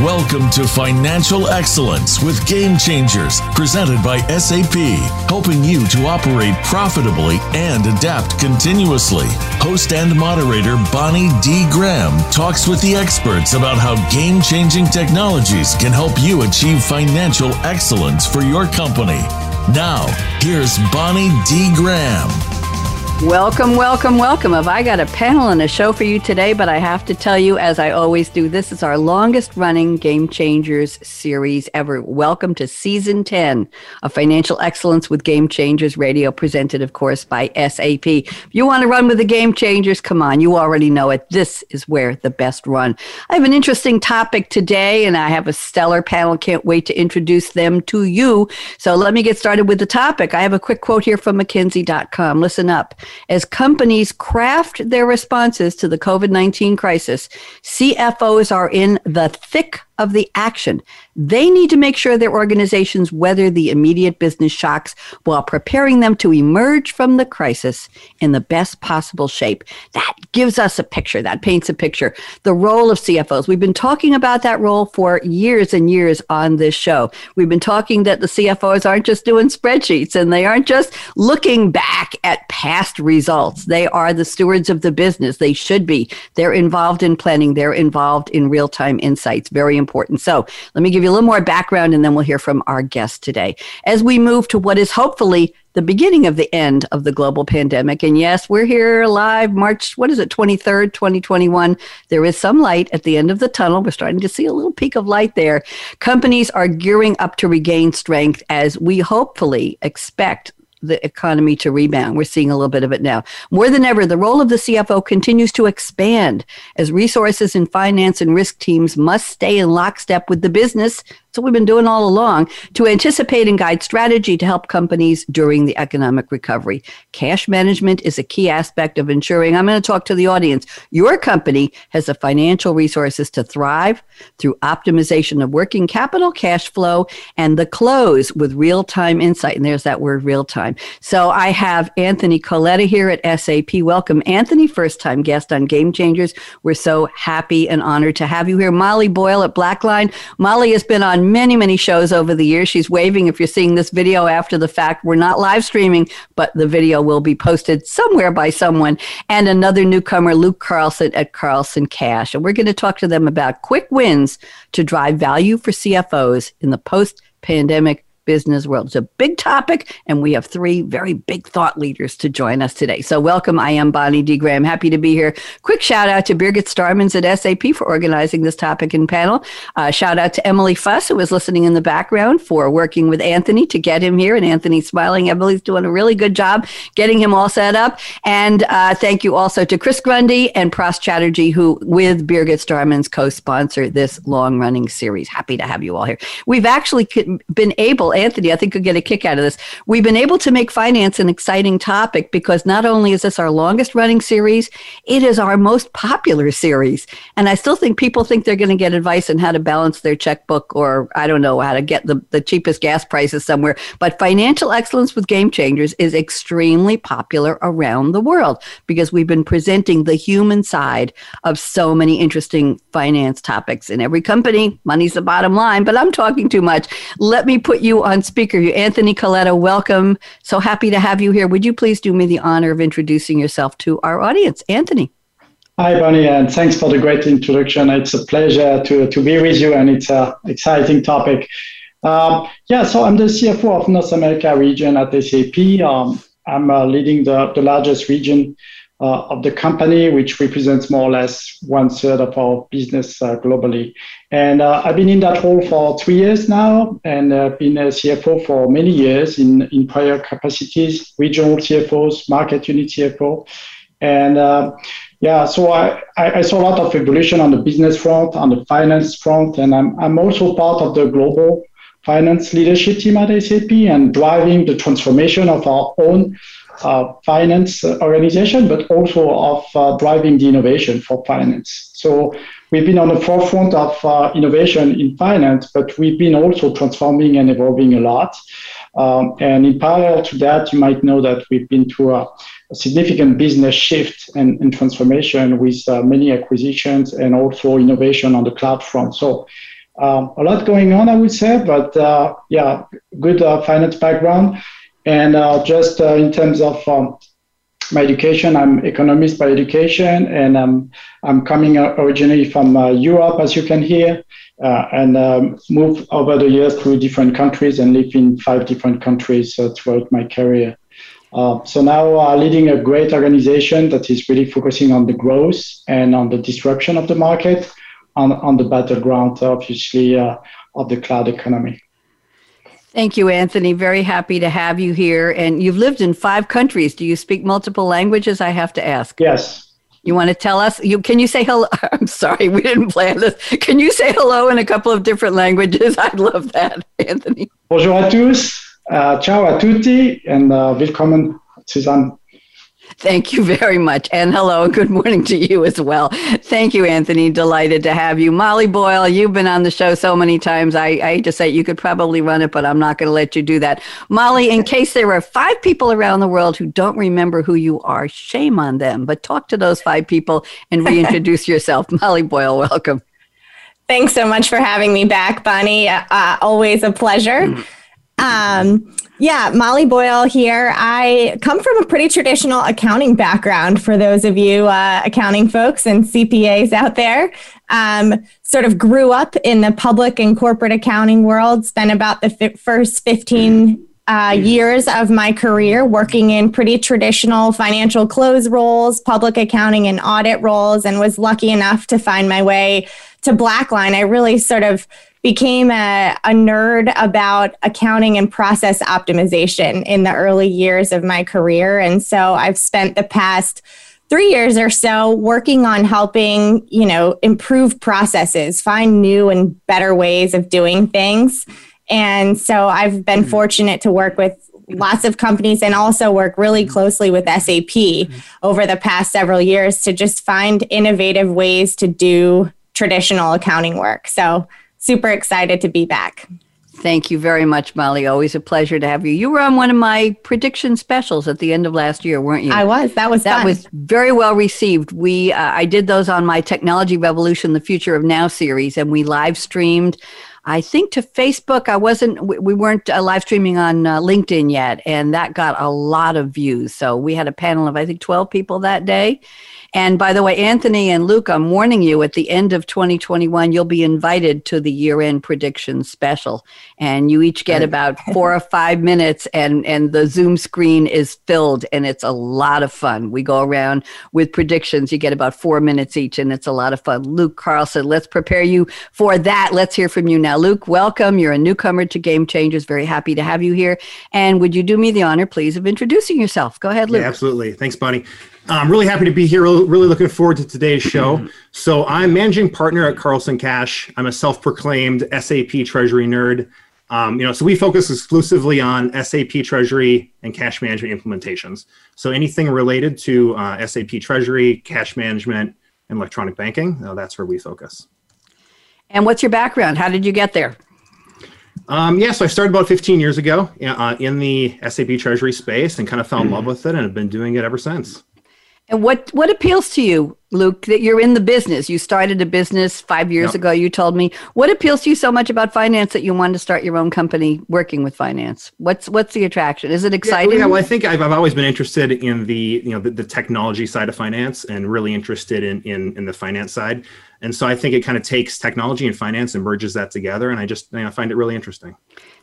Welcome to Financial Excellence with Game Changers, presented by SAP, helping you to operate profitably and adapt continuously. Host and moderator Bonnie D. Graham talks with the experts about how game changing technologies can help you achieve financial excellence for your company. Now, here's Bonnie D. Graham. Welcome, welcome, welcome. Have I got a panel and a show for you today? But I have to tell you, as I always do, this is our longest running Game Changers series ever. Welcome to season 10 of Financial Excellence with Game Changers Radio, presented, of course, by SAP. If you want to run with the Game Changers, come on, you already know it. This is where the best run. I have an interesting topic today, and I have a stellar panel. Can't wait to introduce them to you. So let me get started with the topic. I have a quick quote here from McKinsey.com. Listen up. As companies craft their responses to the COVID 19 crisis, CFOs are in the thick of the action. They need to make sure their organizations weather the immediate business shocks while preparing them to emerge from the crisis in the best possible shape. That gives us a picture, that paints a picture. The role of CFOs. We've been talking about that role for years and years on this show. We've been talking that the CFOs aren't just doing spreadsheets and they aren't just looking back at past results. They are the stewards of the business. They should be. They're involved in planning, they're involved in real time insights. Very important important. So let me give you a little more background and then we'll hear from our guest today. As we move to what is hopefully the beginning of the end of the global pandemic. And yes, we're here live March, what is it, 23rd, 2021. There is some light at the end of the tunnel. We're starting to see a little peak of light there. Companies are gearing up to regain strength as we hopefully expect the economy to rebound. We're seeing a little bit of it now. More than ever, the role of the CFO continues to expand as resources and finance and risk teams must stay in lockstep with the business what we've been doing all along to anticipate and guide strategy to help companies during the economic recovery. Cash management is a key aspect of ensuring, I'm going to talk to the audience, your company has the financial resources to thrive through optimization of working capital, cash flow, and the close with real time insight. And there's that word real time. So I have Anthony Coletta here at SAP. Welcome, Anthony, first time guest on Game Changers. We're so happy and honored to have you here. Molly Boyle at Blackline. Molly has been on on many, many shows over the years. She's waving if you're seeing this video after the fact. We're not live streaming, but the video will be posted somewhere by someone. And another newcomer, Luke Carlson at Carlson Cash. And we're going to talk to them about quick wins to drive value for CFOs in the post pandemic business world. It's a big topic, and we have three very big thought leaders to join us today. So, welcome. I am Bonnie D. Graham. Happy to be here. Quick shout out to Birgit Starmans at SAP for organizing this topic and panel. Uh, shout out to Emily Fuss, who was listening in the background, for working with Anthony to get him here. And Anthony's smiling. Emily's doing a really good job getting him all set up. And uh, thank you also to Chris Grundy and Pras Chatterjee, who, with Birgit Starmans, co sponsor this long running series. Happy to have you all here. We've actually been able, Anthony, I think you'll get a kick out of this. We've been able to make finance an exciting topic because not only is this our longest running series, it is our most popular series. And I still think people think they're going to get advice on how to balance their checkbook or I don't know how to get the, the cheapest gas prices somewhere. But financial excellence with game changers is extremely popular around the world because we've been presenting the human side of so many interesting finance topics. In every company, money's the bottom line, but I'm talking too much. Let me put you speaker. You, Anthony Coletta, welcome. So happy to have you here. Would you please do me the honor of introducing yourself to our audience? Anthony. Hi, Bonnie, and thanks for the great introduction. It's a pleasure to, to be with you, and it's an exciting topic. Um, yeah, so I'm the CFO of North America region at SAP. Um, I'm uh, leading the, the largest region uh, of the company, which represents more or less one third of our business uh, globally. And uh, I've been in that role for three years now, and I've been a CFO for many years in, in prior capacities, regional CFOs, market unit CFO. And uh, yeah, so I, I saw a lot of evolution on the business front, on the finance front, and I'm, I'm also part of the global finance leadership team at SAP and driving the transformation of our own uh, finance organization, but also of uh, driving the innovation for finance. So we've been on the forefront of uh, innovation in finance, but we've been also transforming and evolving a lot. Um, and in parallel to that, you might know that we've been through a, a significant business shift and, and transformation with uh, many acquisitions and also innovation on the cloud front. So Um, a lot going on, I would say, but uh, yeah, good uh, finance background. And uh, just uh, in terms of um, my education, I'm economist by education, and I'm I'm coming originally from uh, Europe, as you can hear, uh, and um, moved over the years through different countries and lived in five different countries throughout my career. Uh, so now uh, leading a great organization that is really focusing on the growth and on the disruption of the market on, on the battleground, obviously, uh, of the cloud economy. Thank you, Anthony. Very happy to have you here. And you've lived in five countries. Do you speak multiple languages? I have to ask. Yes. You want to tell us? You can you say hello? I'm sorry, we didn't plan this. Can you say hello in a couple of different languages? I'd love that, Anthony. Bonjour à tous. Uh, ciao a tutti and uh, willkommen zusammen. Thank you very much. And hello, good morning to you as well. Thank you, Anthony. Delighted to have you. Molly Boyle, you've been on the show so many times. I, I hate to say you could probably run it, but I'm not going to let you do that. Molly, in case there are five people around the world who don't remember who you are, shame on them. But talk to those five people and reintroduce yourself. Molly Boyle, welcome. Thanks so much for having me back, Bonnie. Uh, always a pleasure. Mm-hmm. Um, yeah, Molly Boyle here. I come from a pretty traditional accounting background for those of you uh, accounting folks and CPAs out there. Um, sort of grew up in the public and corporate accounting world, spent about the f- first 15 uh, years of my career working in pretty traditional financial close roles, public accounting and audit roles, and was lucky enough to find my way to Blackline. I really sort of became a, a nerd about accounting and process optimization in the early years of my career. And so I've spent the past three years or so working on helping, you know, improve processes, find new and better ways of doing things. And so I've been mm-hmm. fortunate to work with lots of companies and also work really mm-hmm. closely with SAP mm-hmm. over the past several years to just find innovative ways to do traditional accounting work. So super excited to be back. Thank you very much, Molly. Always a pleasure to have you. You were on one of my prediction specials at the end of last year, weren't you? I was. That was that fun. was very well received. We uh, I did those on my Technology Revolution: The Future of Now series, and we live streamed. I think to Facebook. I wasn't. We weren't uh, live streaming on uh, LinkedIn yet, and that got a lot of views. So we had a panel of I think twelve people that day, and by the way, Anthony and Luke, I'm warning you at the end of 2021, you'll be invited to the year end prediction special. And you each get about four or five minutes, and, and the Zoom screen is filled, and it's a lot of fun. We go around with predictions. You get about four minutes each, and it's a lot of fun. Luke Carlson, let's prepare you for that. Let's hear from you now. Luke, welcome. You're a newcomer to Game Changers. Very happy to have you here. And would you do me the honor, please, of introducing yourself? Go ahead, Luke. Yeah, absolutely. Thanks, Bonnie. I'm really happy to be here. Really looking forward to today's show. So, I'm managing partner at Carlson Cash. I'm a self-proclaimed SAP Treasury nerd. Um, you know, so we focus exclusively on SAP Treasury and cash management implementations. So, anything related to uh, SAP Treasury, cash management, and electronic banking, uh, that's where we focus. And what's your background? How did you get there? Um, yeah, so I started about 15 years ago uh, in the SAP Treasury space and kind of fell in love with it and have been doing it ever since. And what what appeals to you, Luke? That you're in the business. You started a business five years yep. ago. You told me what appeals to you so much about finance that you wanted to start your own company working with finance. What's what's the attraction? Is it oh, exciting? Yeah, yeah well, I think I've, I've always been interested in the you know the, the technology side of finance and really interested in, in in the finance side. And so I think it kind of takes technology and finance and merges that together. And I just you know, find it really interesting.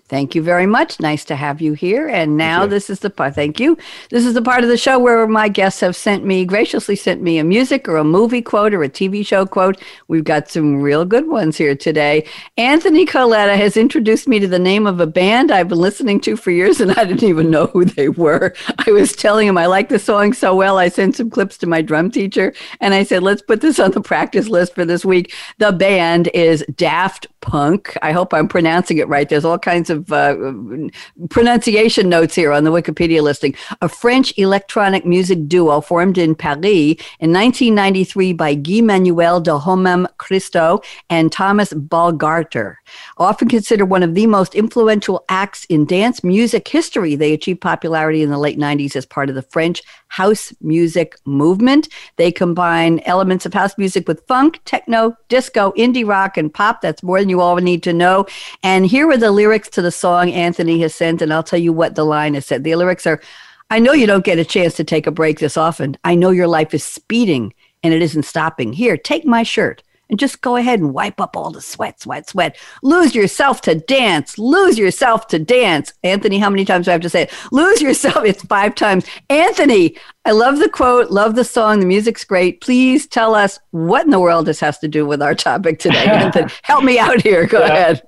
Thank you very much. Nice to have you here. And now this is the part. Thank you. This is the part of the show where my guests have sent me graciously sent me a music or a movie quote or a TV show quote. We've got some real good ones here today. Anthony Coletta has introduced me to the name of a band I've been listening to for years, and I didn't even know who they were. I was telling him I like the song so well. I sent some clips to my drum teacher, and I said, "Let's put this on the practice list for this week." The band is Daft Punk. I hope I'm pronouncing it right. There's all kinds of of uh, pronunciation notes here on the Wikipedia listing. A French electronic music duo formed in Paris in 1993 by Guy Manuel de Homem Christo and Thomas Bangalter. Often considered one of the most influential acts in dance music history, they achieved popularity in the late 90s as part of the French house music movement. They combine elements of house music with funk, techno, disco, indie rock, and pop. That's more than you all need to know. And here are the lyrics to the song Anthony has sent, and I'll tell you what the line has said. The lyrics are I know you don't get a chance to take a break this often. I know your life is speeding and it isn't stopping. Here, take my shirt and just go ahead and wipe up all the sweat, sweat, sweat. Lose yourself to dance. Lose yourself to dance. Anthony, how many times do I have to say it? Lose yourself. It's five times. Anthony, I love the quote, love the song. The music's great. Please tell us what in the world this has to do with our topic today. Anthony, help me out here. Go yeah. ahead.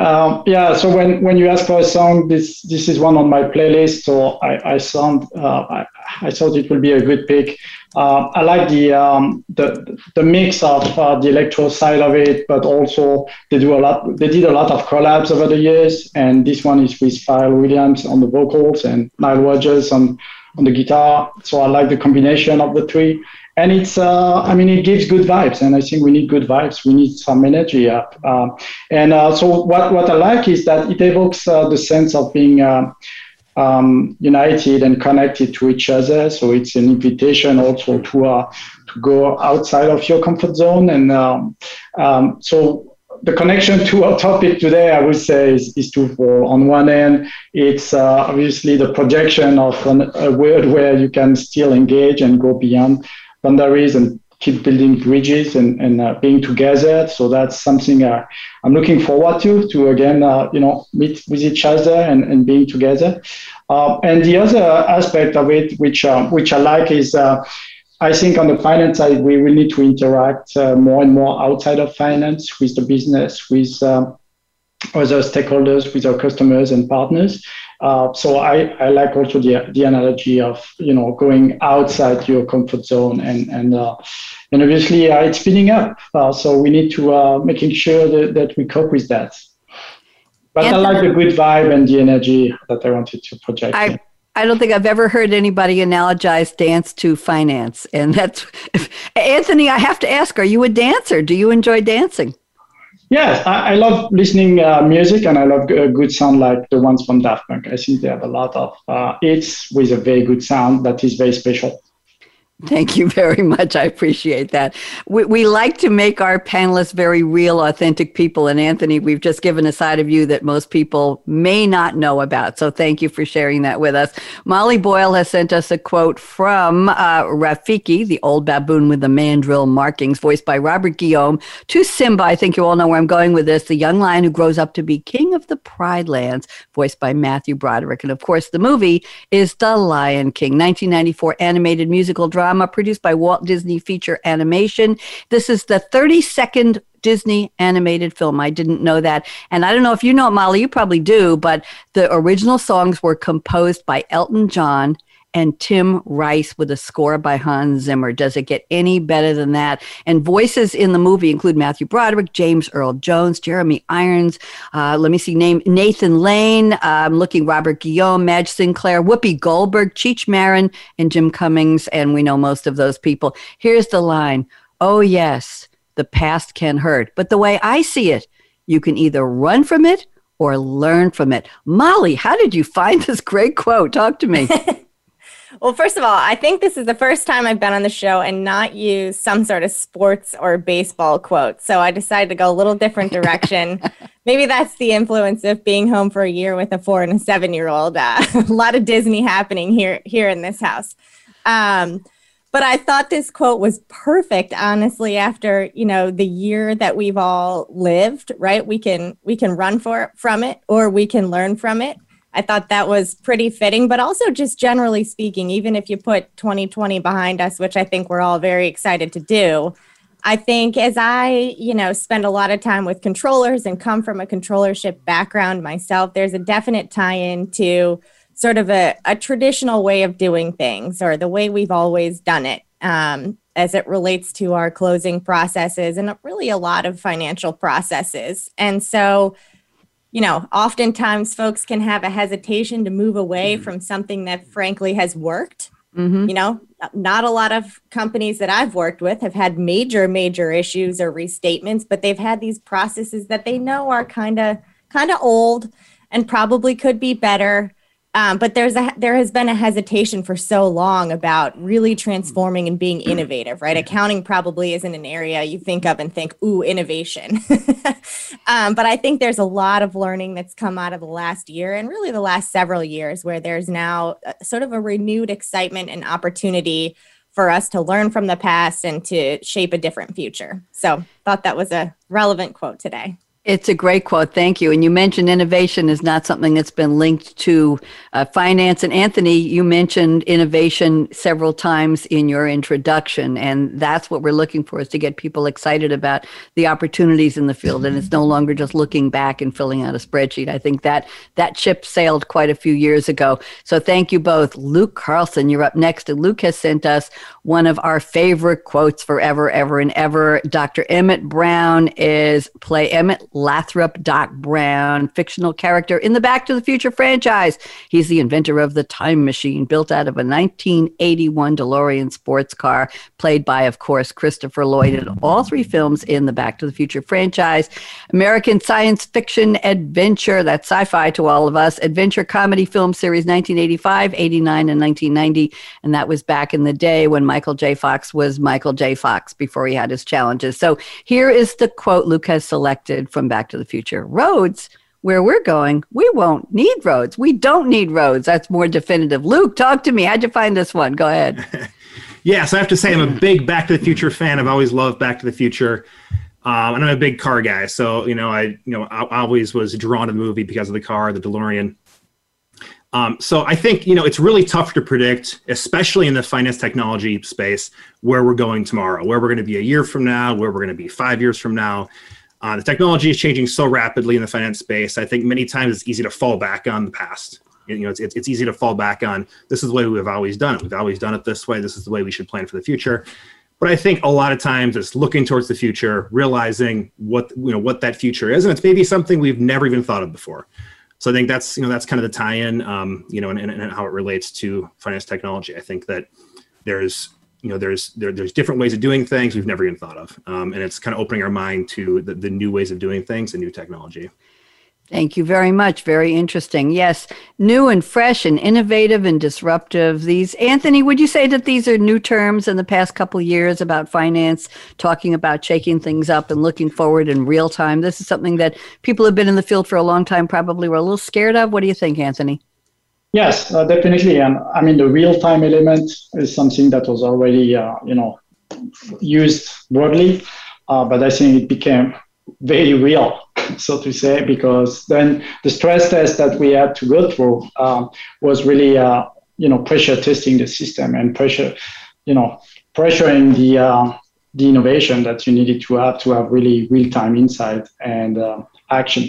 Um, yeah, so when, when you ask for a song, this this is one on my playlist. So I I sound uh, I, I thought it would be a good pick. Uh, I like the um, the the mix of uh, the electro side of it, but also they do a lot. They did a lot of collabs over the years, and this one is with Pharrell Williams on the vocals and Nile Rodgers on on the guitar. So I like the combination of the three and it's uh, i mean it gives good vibes and i think we need good vibes. We need some energy up um, and uh, so what, what i like is that it evokes uh, the sense of being uh, um, united and connected to each other. So it's an invitation also to uh, to go outside of your comfort zone. And um, um, so the connection to our topic today, I would say, is, is twofold. On one end, it's uh, obviously the projection of an, a world where you can still engage and go beyond boundaries and keep building bridges and, and uh, being together. So that's something uh, I'm looking forward to, to again, uh, you know, meet with each other and, and being together. Uh, and the other aspect of it, which, uh, which I like is, uh, I think on the finance side, we will need to interact more and more outside of finance with the business, with other stakeholders, with our customers and partners. Uh, so I, I like also the, the analogy of you know going outside your comfort zone and and uh, and obviously uh, it's speeding up. Uh, so we need to uh, making sure that, that we cope with that. But I like the good vibe and the energy that I wanted to project. I, I don't think I've ever heard anybody analogize dance to finance, and that's Anthony. I have to ask: Are you a dancer? Do you enjoy dancing? Yes, I, I love listening uh, music and I love a good sound like the ones from Daft Punk. I think they have a lot of uh, hits with a very good sound that is very special. Thank you very much. I appreciate that. We, we like to make our panelists very real, authentic people. And Anthony, we've just given a side of you that most people may not know about. So thank you for sharing that with us. Molly Boyle has sent us a quote from uh, Rafiki, the old baboon with the mandrill markings, voiced by Robert Guillaume, to Simba. I think you all know where I'm going with this. The young lion who grows up to be king of the Pride Lands, voiced by Matthew Broderick. And of course, the movie is The Lion King, 1994 animated musical drama drama produced by Walt Disney Feature Animation. This is the 32nd Disney animated film. I didn't know that. And I don't know if you know it, Molly, you probably do, but the original songs were composed by Elton John and Tim Rice with a score by Hans Zimmer. Does it get any better than that? And voices in the movie include Matthew Broderick, James Earl Jones, Jeremy Irons. Uh, let me see, name Nathan Lane. I'm looking Robert Guillaume, Madge Sinclair, Whoopi Goldberg, Cheech Marin, and Jim Cummings. And we know most of those people. Here's the line Oh, yes, the past can hurt. But the way I see it, you can either run from it or learn from it. Molly, how did you find this great quote? Talk to me. Well, first of all, I think this is the first time I've been on the show and not use some sort of sports or baseball quote. So I decided to go a little different direction. Maybe that's the influence of being home for a year with a four and a seven year old. Uh, a lot of Disney happening here here in this house. Um, but I thought this quote was perfect, honestly. After you know the year that we've all lived, right? We can we can run for from it, or we can learn from it. I thought that was pretty fitting, but also just generally speaking, even if you put 2020 behind us, which I think we're all very excited to do, I think as I, you know, spend a lot of time with controllers and come from a controllership background myself, there's a definite tie-in to sort of a, a traditional way of doing things or the way we've always done it um, as it relates to our closing processes and really a lot of financial processes. And so you know, oftentimes folks can have a hesitation to move away mm-hmm. from something that frankly has worked Mm-hmm. You know, not a lot of companies that I've worked with have had major, major issues or restatements, but they've had these processes that they know are kind of kind of old and probably could be better. Um, but there's a there has been a hesitation for so long about really transforming and being innovative, right? Accounting probably isn't an area you think of and think, "Ooh, innovation." um, but I think there's a lot of learning that's come out of the last year and really the last several years, where there's now sort of a renewed excitement and opportunity for us to learn from the past and to shape a different future. So, thought that was a relevant quote today. It's a great quote. Thank you. And you mentioned innovation is not something that's been linked to uh, finance. And Anthony, you mentioned innovation several times in your introduction. And that's what we're looking for is to get people excited about the opportunities in the field. And it's no longer just looking back and filling out a spreadsheet. I think that that ship sailed quite a few years ago. So thank you both. Luke Carlson, you're up next. And Luke has sent us one of our favorite quotes forever, ever, and ever. Dr. Emmett Brown is play Emmett Lathrop Doc Brown, fictional character in the Back to the Future franchise. He's the inventor of the time machine built out of a 1981 DeLorean sports car, played by, of course, Christopher Lloyd in all three films in the Back to the Future franchise. American science fiction adventure, that's sci fi to all of us, adventure comedy film series 1985, 89, and 1990. And that was back in the day when Michael J. Fox was Michael J. Fox before he had his challenges. So here is the quote Luke has selected from from Back to the Future. Roads, where we're going, we won't need roads. We don't need roads. That's more definitive. Luke, talk to me. How'd you find this one? Go ahead. yes, I have to say I'm a big Back to the Future fan. I've always loved Back to the Future. Um, and I'm a big car guy, so you know, I you know I always was drawn to the movie because of the car, the DeLorean. Um, so I think you know it's really tough to predict, especially in the finance technology space, where we're going tomorrow, where we're going to be a year from now, where we're going to be five years from now. Uh, the technology is changing so rapidly in the finance space. I think many times it's easy to fall back on the past. You know, it's, it's, it's easy to fall back on this is the way we've always done it. We've always done it this way. This is the way we should plan for the future. But I think a lot of times it's looking towards the future, realizing what you know what that future is, and it's maybe something we've never even thought of before. So I think that's you know that's kind of the tie-in, um, you know, and, and, and how it relates to finance technology. I think that there's you know there's there, there's different ways of doing things we've never even thought of um, and it's kind of opening our mind to the, the new ways of doing things and new technology Thank you very much. Very interesting. Yes, new and fresh and innovative and disruptive. These, Anthony, would you say that these are new terms in the past couple years about finance, talking about shaking things up and looking forward in real time? This is something that people have been in the field for a long time probably were a little scared of. What do you think, Anthony? Yes, uh, definitely. And I mean, the real-time element is something that was already, uh, you know, used broadly, uh, but I think it became very real, so to say, because then the stress test that we had to go through um, was really, uh, you know, pressure testing the system and pressure, you know, pressuring the uh, the innovation that you needed to have to have really real-time insight and uh, action.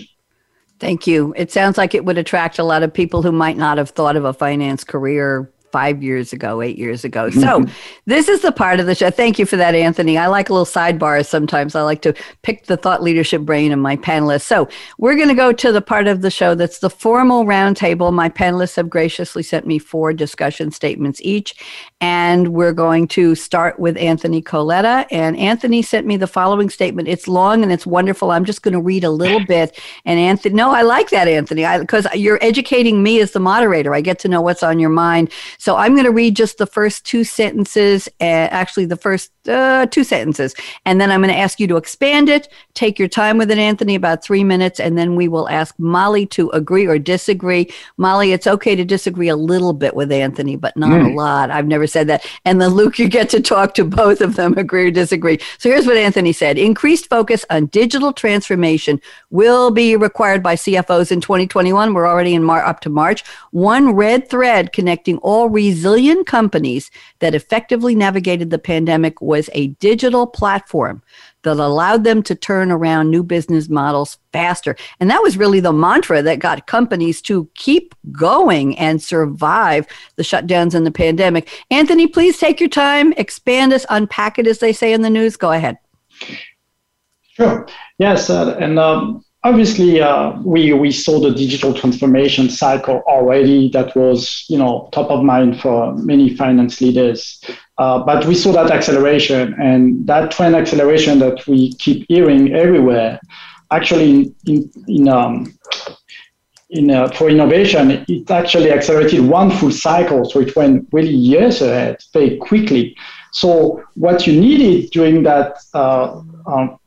Thank you. It sounds like it would attract a lot of people who might not have thought of a finance career five years ago, eight years ago. So mm-hmm. this is the part of the show. Thank you for that, Anthony. I like a little sidebars sometimes. I like to pick the thought leadership brain of my panelists. So we're going to go to the part of the show that's the formal roundtable. My panelists have graciously sent me four discussion statements each. And we're going to start with Anthony Coletta. And Anthony sent me the following statement. It's long and it's wonderful. I'm just going to read a little bit. And Anthony, no, I like that, Anthony, because you're educating me as the moderator. I get to know what's on your mind. So I'm going to read just the first two sentences, uh, actually, the first uh, two sentences, and then I'm going to ask you to expand it. Take your time with it, Anthony, about three minutes, and then we will ask Molly to agree or disagree. Molly, it's okay to disagree a little bit with Anthony, but not mm. a lot. I've never said that. And then, Luke, you get to talk to both of them, agree or disagree. So here's what Anthony said Increased focus on digital transformation will be required by CFOs in 2021. We're already in Mar- up to March. One red thread connecting all resilient companies that effectively navigated the pandemic was a digital platform that allowed them to turn around new business models faster. And that was really the mantra that got companies to keep going and survive the shutdowns and the pandemic. Anthony, please take your time, expand us, unpack it, as they say in the news. Go ahead. Sure. Yes. Uh, and um, obviously, uh, we we saw the digital transformation cycle already. That was you know top of mind for many finance leaders. Uh, but we saw that acceleration and that trend acceleration that we keep hearing everywhere. Actually, in in, um, in uh, for innovation, it actually accelerated one full cycle, so it went really years ahead very quickly. So what you needed during that uh, um,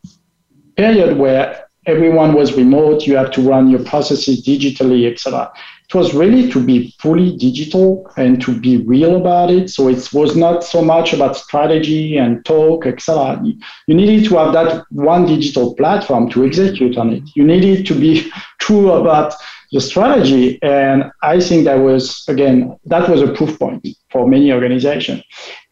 period where everyone was remote, you had to run your processes digitally, etc. It was really to be fully digital and to be real about it. So it was not so much about strategy and talk, etc. You needed to have that one digital platform to execute on it. You needed to be true about the strategy. And I think that was, again, that was a proof point for many organizations.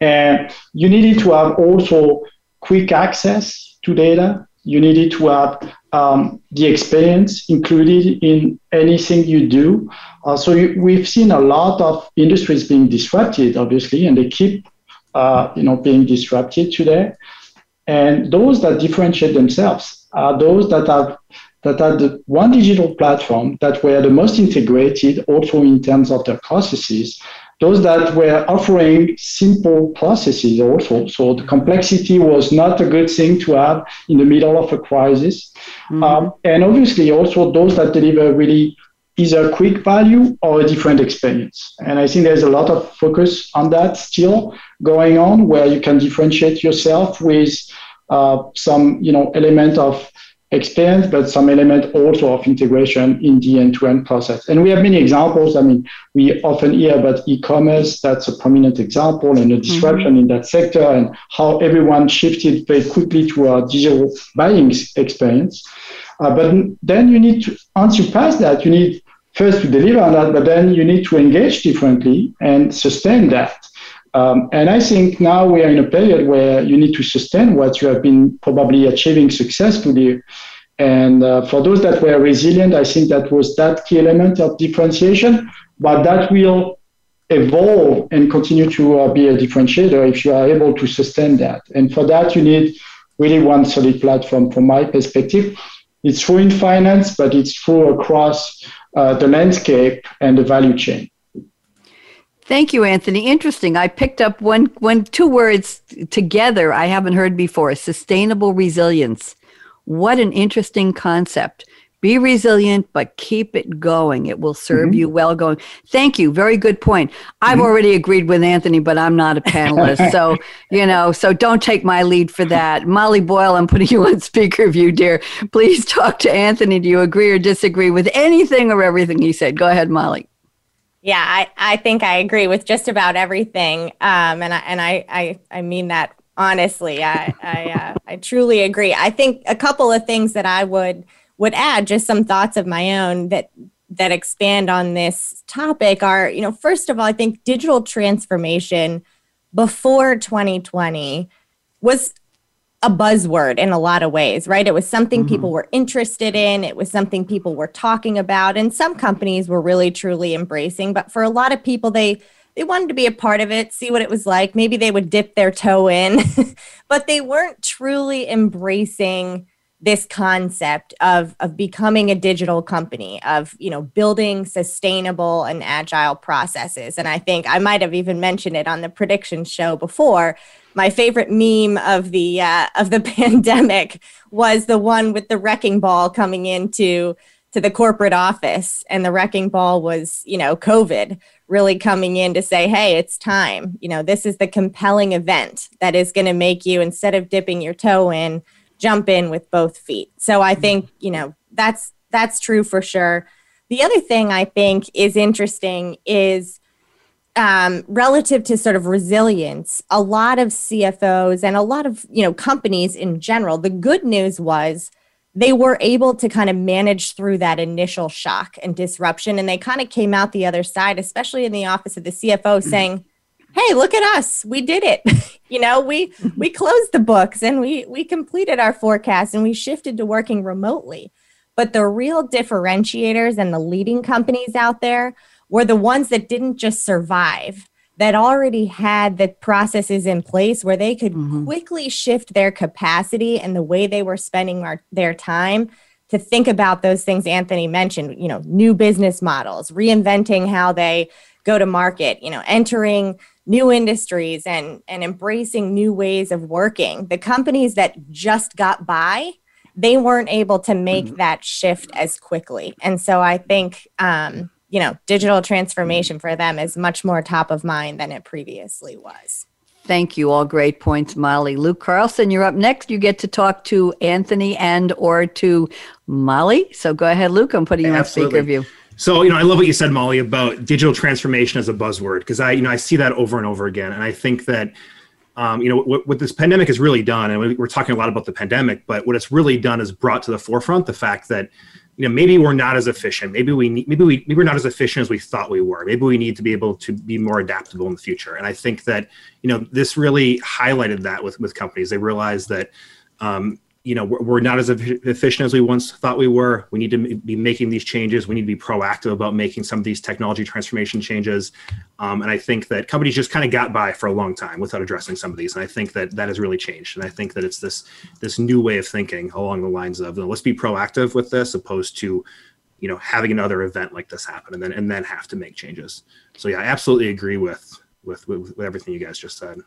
And you needed to have also quick access to data. You needed to have um, the experience included in anything you do. Uh, so you, we've seen a lot of industries being disrupted, obviously, and they keep, uh, you know, being disrupted today. And those that differentiate themselves are those that have that had the one digital platform that were the most integrated also in terms of their processes those that were offering simple processes also. So the complexity was not a good thing to have in the middle of a crisis. Mm-hmm. um, and obviously also those that deliver really either quick value or a different experience. And i think there's a lot of focus on that still going on where you can differentiate yourself with uh, some you know element of experience, but some element also of integration in the end-to-end process. And we have many examples. I mean, we often hear about e-commerce. That's a prominent example and a mm-hmm. disruption mm-hmm. in that sector and how everyone shifted very quickly to a digital buying experience. Uh, but then you need to, once you pass that, you need first to deliver on that, but then you need to engage differently and sustain that. Um, and I think now we are in a period where you need to sustain what you have been probably achieving successfully. And uh, for those that were resilient, I think that was that key element of differentiation, but that will evolve and continue to uh, be a differentiator if you are able to sustain that. And for that, you need really one solid platform from my perspective. It's true in finance, but it's true across uh, the landscape and the value chain. Thank you, Anthony. Interesting. I picked up one, one, two words together I haven't heard before sustainable resilience. What an interesting concept. Be resilient, but keep it going. It will serve mm-hmm. you well going. Thank you. Very good point. I've mm-hmm. already agreed with Anthony, but I'm not a panelist. so, you know, so don't take my lead for that. Molly Boyle, I'm putting you on speaker view, dear. Please talk to Anthony. Do you agree or disagree with anything or everything he said? Go ahead, Molly. Yeah, I, I think I agree with just about everything. Um, and I, and I, I, I mean that honestly. I, I, uh, I truly agree. I think a couple of things that I would, would add, just some thoughts of my own that, that expand on this topic are, you know, first of all, I think digital transformation before 2020 was a buzzword in a lot of ways, right? It was something mm-hmm. people were interested in, it was something people were talking about, and some companies were really truly embracing, but for a lot of people they they wanted to be a part of it, see what it was like. Maybe they would dip their toe in, but they weren't truly embracing this concept of of becoming a digital company of you know building sustainable and agile processes and i think i might have even mentioned it on the prediction show before my favorite meme of the uh, of the pandemic was the one with the wrecking ball coming into to the corporate office. And the wrecking ball was you know covid really coming in to say hey it's time. You know this is the compelling event that is going to make you instead of dipping your toe in jump in with both feet. So i think you know that's that's true for sure. The other thing i think is interesting is um, relative to sort of resilience, a lot of CFOs and a lot of you know companies in general, the good news was they were able to kind of manage through that initial shock and disruption, and they kind of came out the other side, especially in the office of the CFO, mm-hmm. saying, "Hey, look at us, we did it! you know, we we closed the books and we we completed our forecast and we shifted to working remotely." But the real differentiators and the leading companies out there were the ones that didn't just survive, that already had the processes in place where they could mm-hmm. quickly shift their capacity and the way they were spending our, their time to think about those things Anthony mentioned, you know, new business models, reinventing how they go to market, you know, entering new industries and and embracing new ways of working. The companies that just got by, they weren't able to make mm-hmm. that shift as quickly. And so I think um, you know, digital transformation for them is much more top of mind than it previously was. Thank you. All great points, Molly. Luke Carlson, you're up next. You get to talk to Anthony and or to Molly. So go ahead, Luke. I'm putting you on speaker view. So, you know, I love what you said, Molly, about digital transformation as a buzzword because I, you know, I see that over and over again, and I think that, um, you know, what, what, this pandemic has really done, and we're talking a lot about the pandemic, but what it's really done is brought to the forefront the fact that, you know, maybe we're not as efficient. Maybe we need, maybe we, maybe we're not as efficient as we thought we were. Maybe we need to be able to be more adaptable in the future. And I think that, you know, this really highlighted that with with companies. They realized that, um, you know we're, we're not as efficient as we once thought we were. We need to be making these changes. We need to be proactive about making some of these technology transformation changes. Um, and i think that companies just kind of got by for a long time without addressing some of these. And i think that that has really changed. And i think that it's this this new way of thinking along the lines of you know, let's be proactive with this opposed to you know having another event like this happen and then and then have to make changes. So yeah i absolutely agree with with, with, with everything you guys just said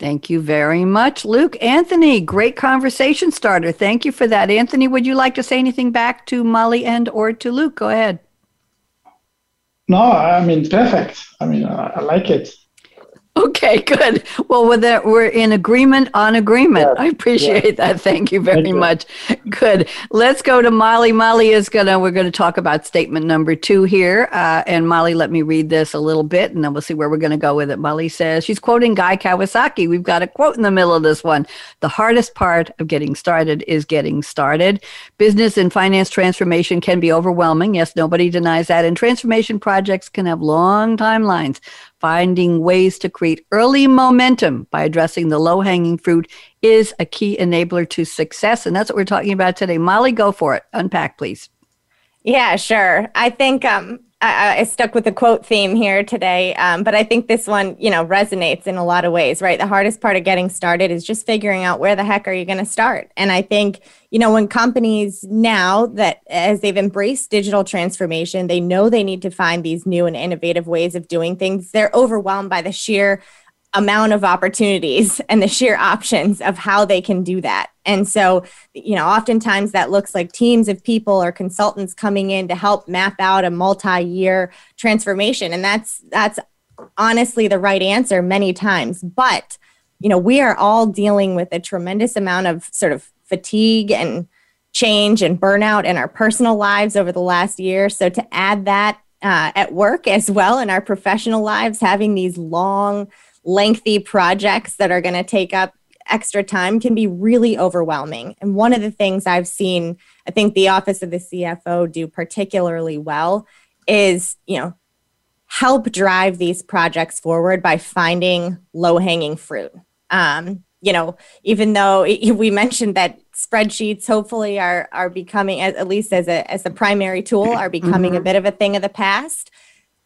Thank you very much, Luke. Anthony, great conversation starter. Thank you for that. Anthony, would you like to say anything back to Molly and or to Luke? Go ahead. No, I mean perfect. I mean I, I like it. Okay, good. Well, we're, we're in agreement on agreement. Yes, I appreciate yes. that. Thank you very Thank much. You. Good. Let's go to Molly. Molly is gonna. We're gonna talk about statement number two here. Uh, and Molly, let me read this a little bit, and then we'll see where we're gonna go with it. Molly says she's quoting Guy Kawasaki. We've got a quote in the middle of this one. The hardest part of getting started is getting started. Business and finance transformation can be overwhelming. Yes, nobody denies that. And transformation projects can have long timelines. Finding ways to create early momentum by addressing the low hanging fruit is a key enabler to success. And that's what we're talking about today. Molly, go for it. Unpack, please. Yeah, sure. I think um, I, I, stuck with the quote theme here today, um, but I think this one, you know, resonates in a lot of ways, right? The hardest part of getting started is just figuring out where the heck are you going to start. And I think, you know, when companies now that as they've embraced digital transformation, they know they need to find these new and innovative ways of doing things. They're overwhelmed by the sheer amount of opportunities and the sheer options of how they can do that. And so, you know, oftentimes that looks like teams of people or consultants coming in to help map out a multi-year transformation and that's that's honestly the right answer many times. But, you know, we are all dealing with a tremendous amount of sort of fatigue and change and burnout in our personal lives over the last year. So to add that uh, at work as well in our professional lives, having these long lengthy projects that are going to take up extra time can be really overwhelming. And one of the things I've seen, I think the office of the CFO do particularly well is, you know, help drive these projects forward by finding low hanging fruit. Um, you know, even though we mentioned that spreadsheets hopefully are are becoming at, least as a as a primary tool are becoming mm-hmm. a bit of a thing of the past.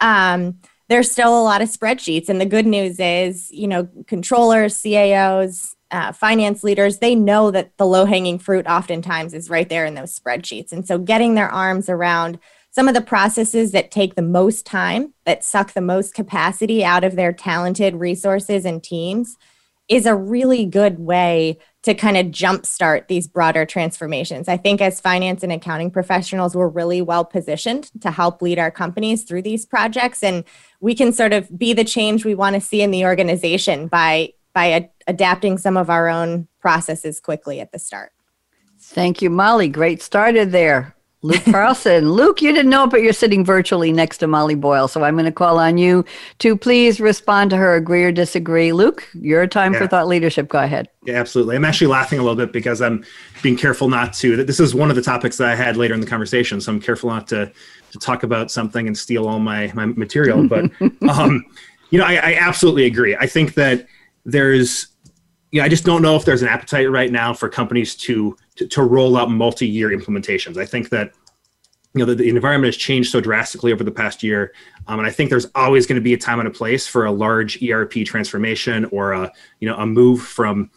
Um, there's still a lot of spreadsheets. And the good news is, you know, controllers, CAOs, uh, finance leaders, they know that the low hanging fruit oftentimes is right there in those spreadsheets. And so getting their arms around some of the processes that take the most time, that suck the most capacity out of their talented resources and teams is a really good way to kind of jumpstart these broader transformations. I think as finance and accounting professionals, we're really well positioned to help lead our companies through these projects. And we can sort of be the change we want to see in the organization by, by adapting some of our own processes quickly at the start. Thank you, Molly. Great started there. Luke Carlson. Luke, you didn't know it, but you're sitting virtually next to Molly Boyle. So I'm going to call on you to please respond to her, agree or disagree. Luke, your time yeah. for thought leadership. Go ahead. Yeah, absolutely. I'm actually laughing a little bit because I'm being careful not to. This is one of the topics that I had later in the conversation. So I'm careful not to, to talk about something and steal all my, my material. But, um, you know, I, I absolutely agree. I think that there's, you know, I just don't know if there's an appetite right now for companies to to, to roll out multi-year implementations. I think that you know the, the, environment has changed so drastically over the past year um, and i think there's always going to be a time and a place for a large erp transformation or a you know a move from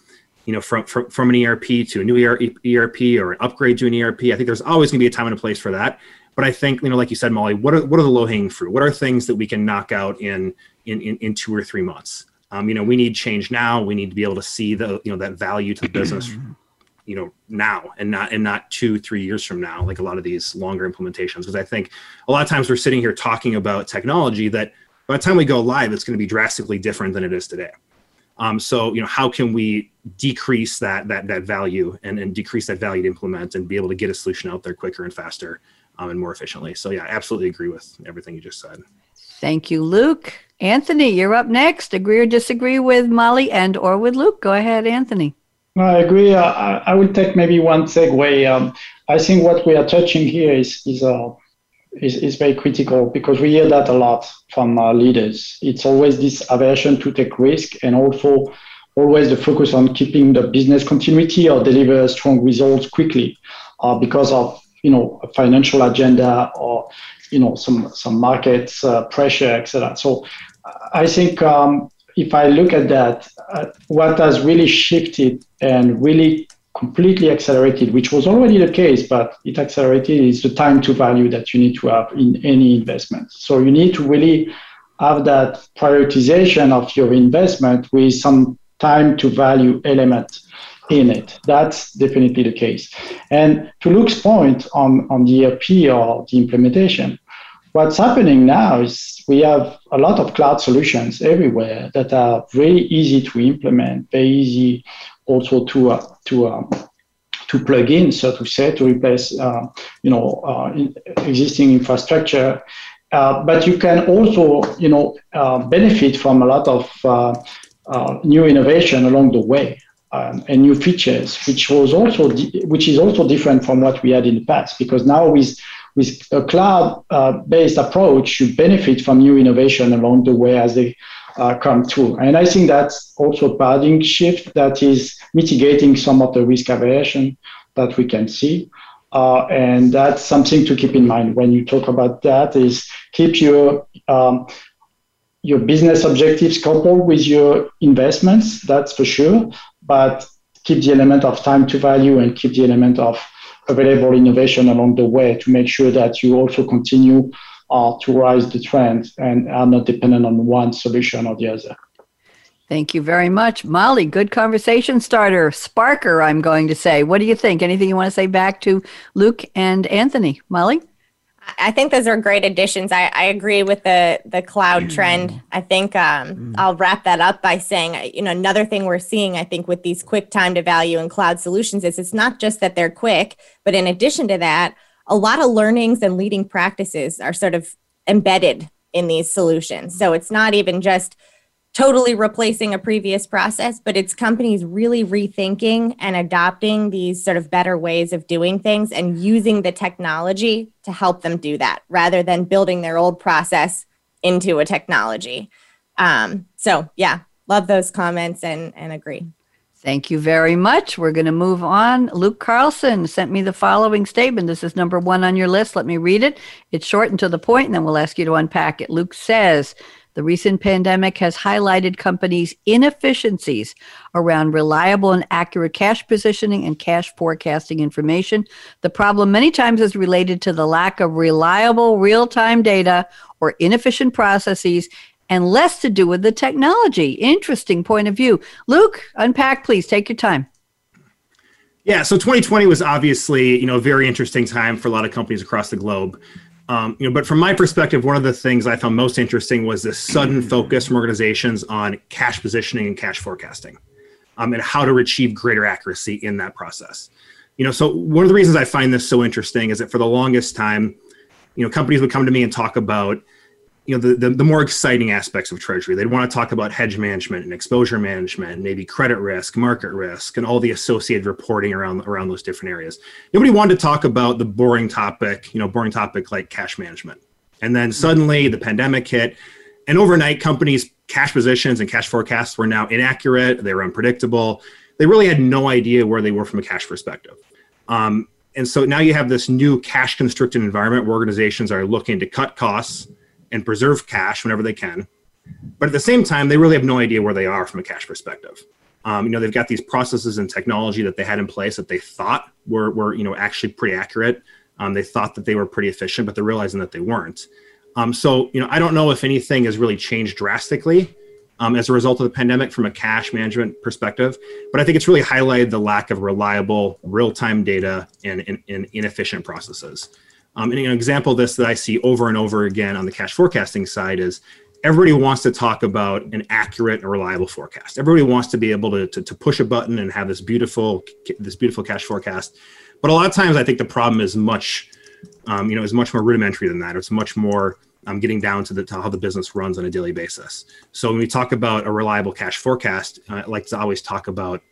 you know, from, from, from an ERP to a new ERP or an upgrade to an ERP. I think there's always going to be a time and a place for that. But I think, you know, like you said, Molly, what are, what are the low hanging fruit? What are things that we can knock out in, in, in, in two or three months? Um, you know, we need change now. We need to be able to see the, you know, that value to the business, you know, now and not, and not two, three years from now, like a lot of these longer implementations. Because I think a lot of times we're sitting here talking about technology that by the time we go live, it's going to be drastically different than it is today. Um, so you know, how can we decrease that that that value and, and decrease that value to implement and be able to get a solution out there quicker and faster um, and more efficiently? So yeah, I absolutely agree with everything you just said. Thank you, Luke. Anthony, you're up next. Agree or disagree with Molly and or with Luke? Go ahead, Anthony. I agree. Uh, I, I will take maybe one segue. Um, I think what we are touching here is is uh, is, is very critical because we hear that a lot from our leaders. It's always this aversion to take risk and also always the focus on keeping the business continuity or deliver strong results quickly uh, because of you know a financial agenda or you know some some markets uh, pressure etc so i think um, if i look at that uh, what has really shifted and really completely accelerated, which was already the case, but it accelerated, is the time to value that you need to have in any investment. So you need to really have that prioritization of your investment with some time to value element in it. That's definitely the case. And to Luke's point on, on the ERP or the implementation, what's happening now is we have a lot of cloud solutions everywhere that are very easy to implement, very easy also to uh, to um, to plug in, so to say, to replace uh, you know uh, in existing infrastructure. Uh, but you can also you know uh, benefit from a lot of uh, new innovation along the way. Um, and new features, which was also di- which is also different from what we had in the past, because now with with a cloud-based approach, you benefit from new innovation along the way as they uh, come through. And I think that's also a paradigm shift that is mitigating some of the risk aversion that we can see. Uh, and that's something to keep in mind when you talk about that is keep your um, your business objectives coupled with your investments, that's for sure, but keep the element of time to value and keep the element of available innovation along the way to make sure that you also continue uh, to rise the trend and are not dependent on one solution or the other. Thank you very much. Molly, good conversation starter. Sparker, I'm going to say. What do you think? Anything you want to say back to Luke and Anthony? Molly? I think those are great additions. I, I agree with the the cloud mm. trend. I think um, mm. I'll wrap that up by saying, you know, another thing we're seeing, I think, with these quick time to value and cloud solutions is it's not just that they're quick, but in addition to that, a lot of learnings and leading practices are sort of embedded in these solutions. So it's not even just totally replacing a previous process, but it's companies really rethinking and adopting these sort of better ways of doing things and using the technology to help them do that rather than building their old process into a technology. Um, so, yeah, love those comments and, and agree. Thank you very much. We're going to move on. Luke Carlson sent me the following statement. This is number one on your list. Let me read it. It's short and to the point, and then we'll ask you to unpack it. Luke says, the recent pandemic has highlighted companies' inefficiencies around reliable and accurate cash positioning and cash forecasting information. The problem many times is related to the lack of reliable real time data or inefficient processes and less to do with the technology. Interesting point of view. Luke, unpack, please. Take your time. Yeah, so 2020 was obviously, you know, a very interesting time for a lot of companies across the globe. Um, you know, but from my perspective, one of the things I found most interesting was this sudden focus from organizations on cash positioning and cash forecasting, um, and how to achieve greater accuracy in that process. You know, so one of the reasons I find this so interesting is that for the longest time, you know, companies would come to me and talk about you know the, the, the, more exciting aspects of treasury. They'd want to talk about hedge management and exposure management maybe credit risk market risk and all the associated reporting around around those different areas. Nobody wanted to talk about the boring topic you know boring topic like cash management. And then suddenly the pandemic hit and overnight companies cash positions and cash forecasts were now inaccurate they were unpredictable. They really had no idea where they were from a cash perspective. Um, and so now you have this new cash constricted environment where organizations are looking to cut costs and preserve cash whenever they can. But at the same time, they really have no idea where they are from a cash perspective. Um, you know, they've got these processes and technology that they had in place that they thought were, were you know, actually pretty accurate. Um, they thought that they were pretty efficient, but they're realizing that they weren't. Um, so, you know, I don't know if anything has really changed drastically um, as a result of the pandemic from a cash management perspective, but I think it's really highlighted the lack of reliable real-time data and, and, and inefficient processes. Um, and an example of this that I see over and over again on the cash forecasting side is everybody wants to talk about an accurate and reliable forecast. Everybody wants to be able to, to, to, push a button and have this beautiful this beautiful cash forecast. But a lot of times, I think the problem is much, um, you know, is much more rudimentary than that. It's much more um, getting down to, the, to how the business runs on a daily basis. So when we talk about a reliable cash forecast, uh, I like to always talk about,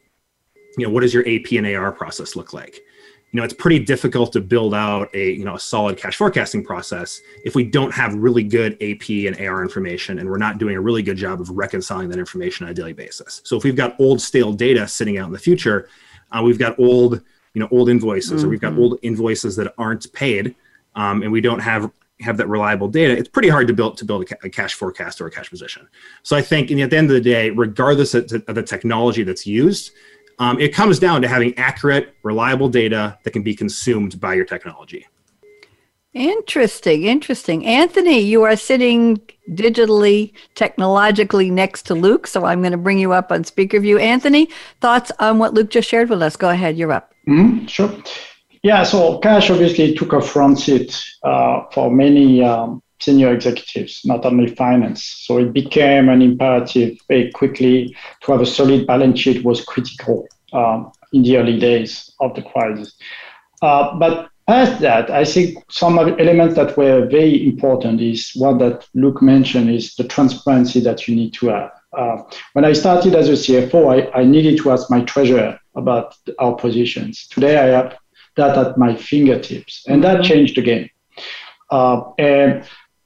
you know, what does your AP and AR process look like? You know it's pretty difficult to build out a you know a solid cash forecasting process if we don't have really good ap and ar information and we're not doing a really good job of reconciling that information on a daily basis so if we've got old stale data sitting out in the future uh, we've got old you know old invoices mm-hmm. or we've got mm-hmm. old invoices that aren't paid um, and we don't have have that reliable data it's pretty hard to build to build a, ca- a cash forecast or a cash position so i think at the end of the day regardless of, of the technology that's used um, it comes down to having accurate, reliable data that can be consumed by your technology. Interesting, interesting. Anthony, you are sitting digitally, technologically next to Luke, so I'm going to bring you up on speaker view. Anthony, thoughts on what Luke just shared with us? Go ahead, you're up. Mm-hmm, sure. Yeah, so cash obviously took a front seat uh, for many um, senior executives, not only finance. So it became an imperative very quickly to have a solid balance sheet was critical um, in the early days of the crisis. Uh, but past that, I think some elements that were very important is one that Luke mentioned is the transparency that you need to have. Uh, when I started as a CFO, I, I needed to ask my treasurer about our positions. Today, I have that at my fingertips, and that mm-hmm. changed the game. Uh, and